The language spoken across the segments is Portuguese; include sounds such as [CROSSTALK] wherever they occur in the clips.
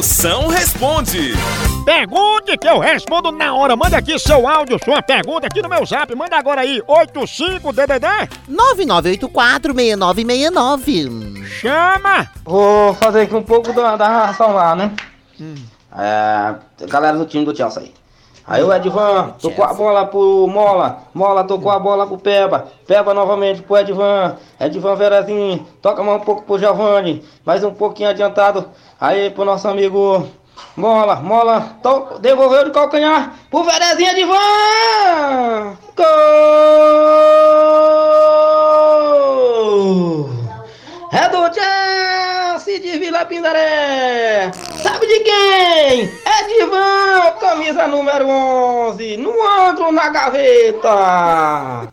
Moção responde. Pergunte que eu respondo na hora. Manda aqui seu áudio, sua pergunta aqui no meu zap. Manda agora aí, 85DDD. 99846969. Chama! Vou fazer aqui um pouco da, da narração lá, né? É, galera do time do Chelsea aí. Aí o Edvan tocou a bola pro Mola. Mola tocou a bola pro Peba. Peba novamente pro Edvan. Edvan Verazinho. Toca mais um pouco pro Giovanni. Mais um pouquinho adiantado. Aí pro nosso amigo Mola. Mola to- devolveu de calcanhar pro Verezinho Edvan. Gol! É do Chelsea de Vila Pindaré. Sabe de quem? É na gaveta.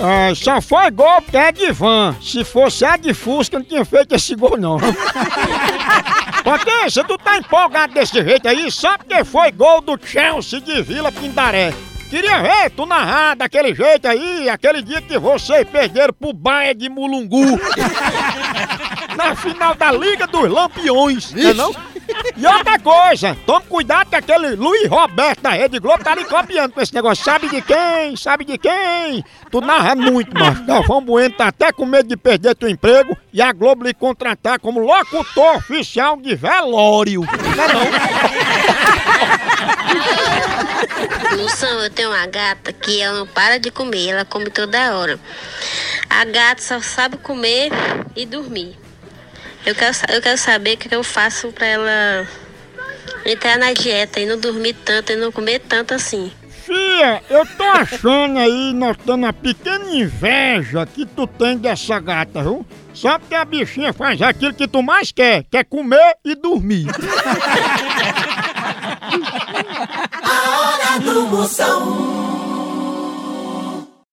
Ah, só foi gol porque é de van. Se fosse a de Fusca, não tinha feito esse gol, não. [LAUGHS] Potência, tu tá empolgado desse jeito aí só porque foi gol do Chelsea de Vila Pindaré. Queria ver tu narrar daquele jeito aí, aquele dia que vocês perderam pro Baia de Mulungu. [LAUGHS] Na final da Liga dos Lampiões, não é não? E outra coisa, tome cuidado que aquele Luiz Roberto da Rede Globo tá ali copiando com esse negócio. Sabe de quem? Sabe de quem? Tu narra muito, macho. Galvão Bueno tá até com medo de perder teu emprego e a Globo lhe contratar como locutor oficial de velório. Não é não? Moção, eu tenho uma gata que ela não para de comer, ela come toda hora. A gata só sabe comer e dormir. Eu quero, eu quero saber o que eu faço pra ela entrar na dieta e não dormir tanto e não comer tanto assim. Fia, eu tô achando aí, notando a pequena inveja que tu tem dessa gata, viu? Só porque a bichinha faz aquilo que tu mais quer, que é comer e dormir. [LAUGHS] A hora do Moção.